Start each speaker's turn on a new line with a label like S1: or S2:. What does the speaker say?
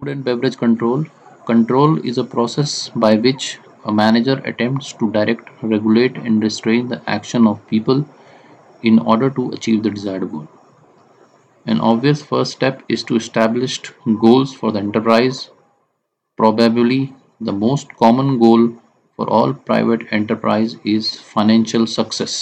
S1: Food and beverage control. Control is a process by which a manager attempts to direct, regulate, and restrain the action of people in order to achieve the desired goal. An obvious first step is to establish goals for the enterprise. Probably the most common goal for all private enterprise is financial success.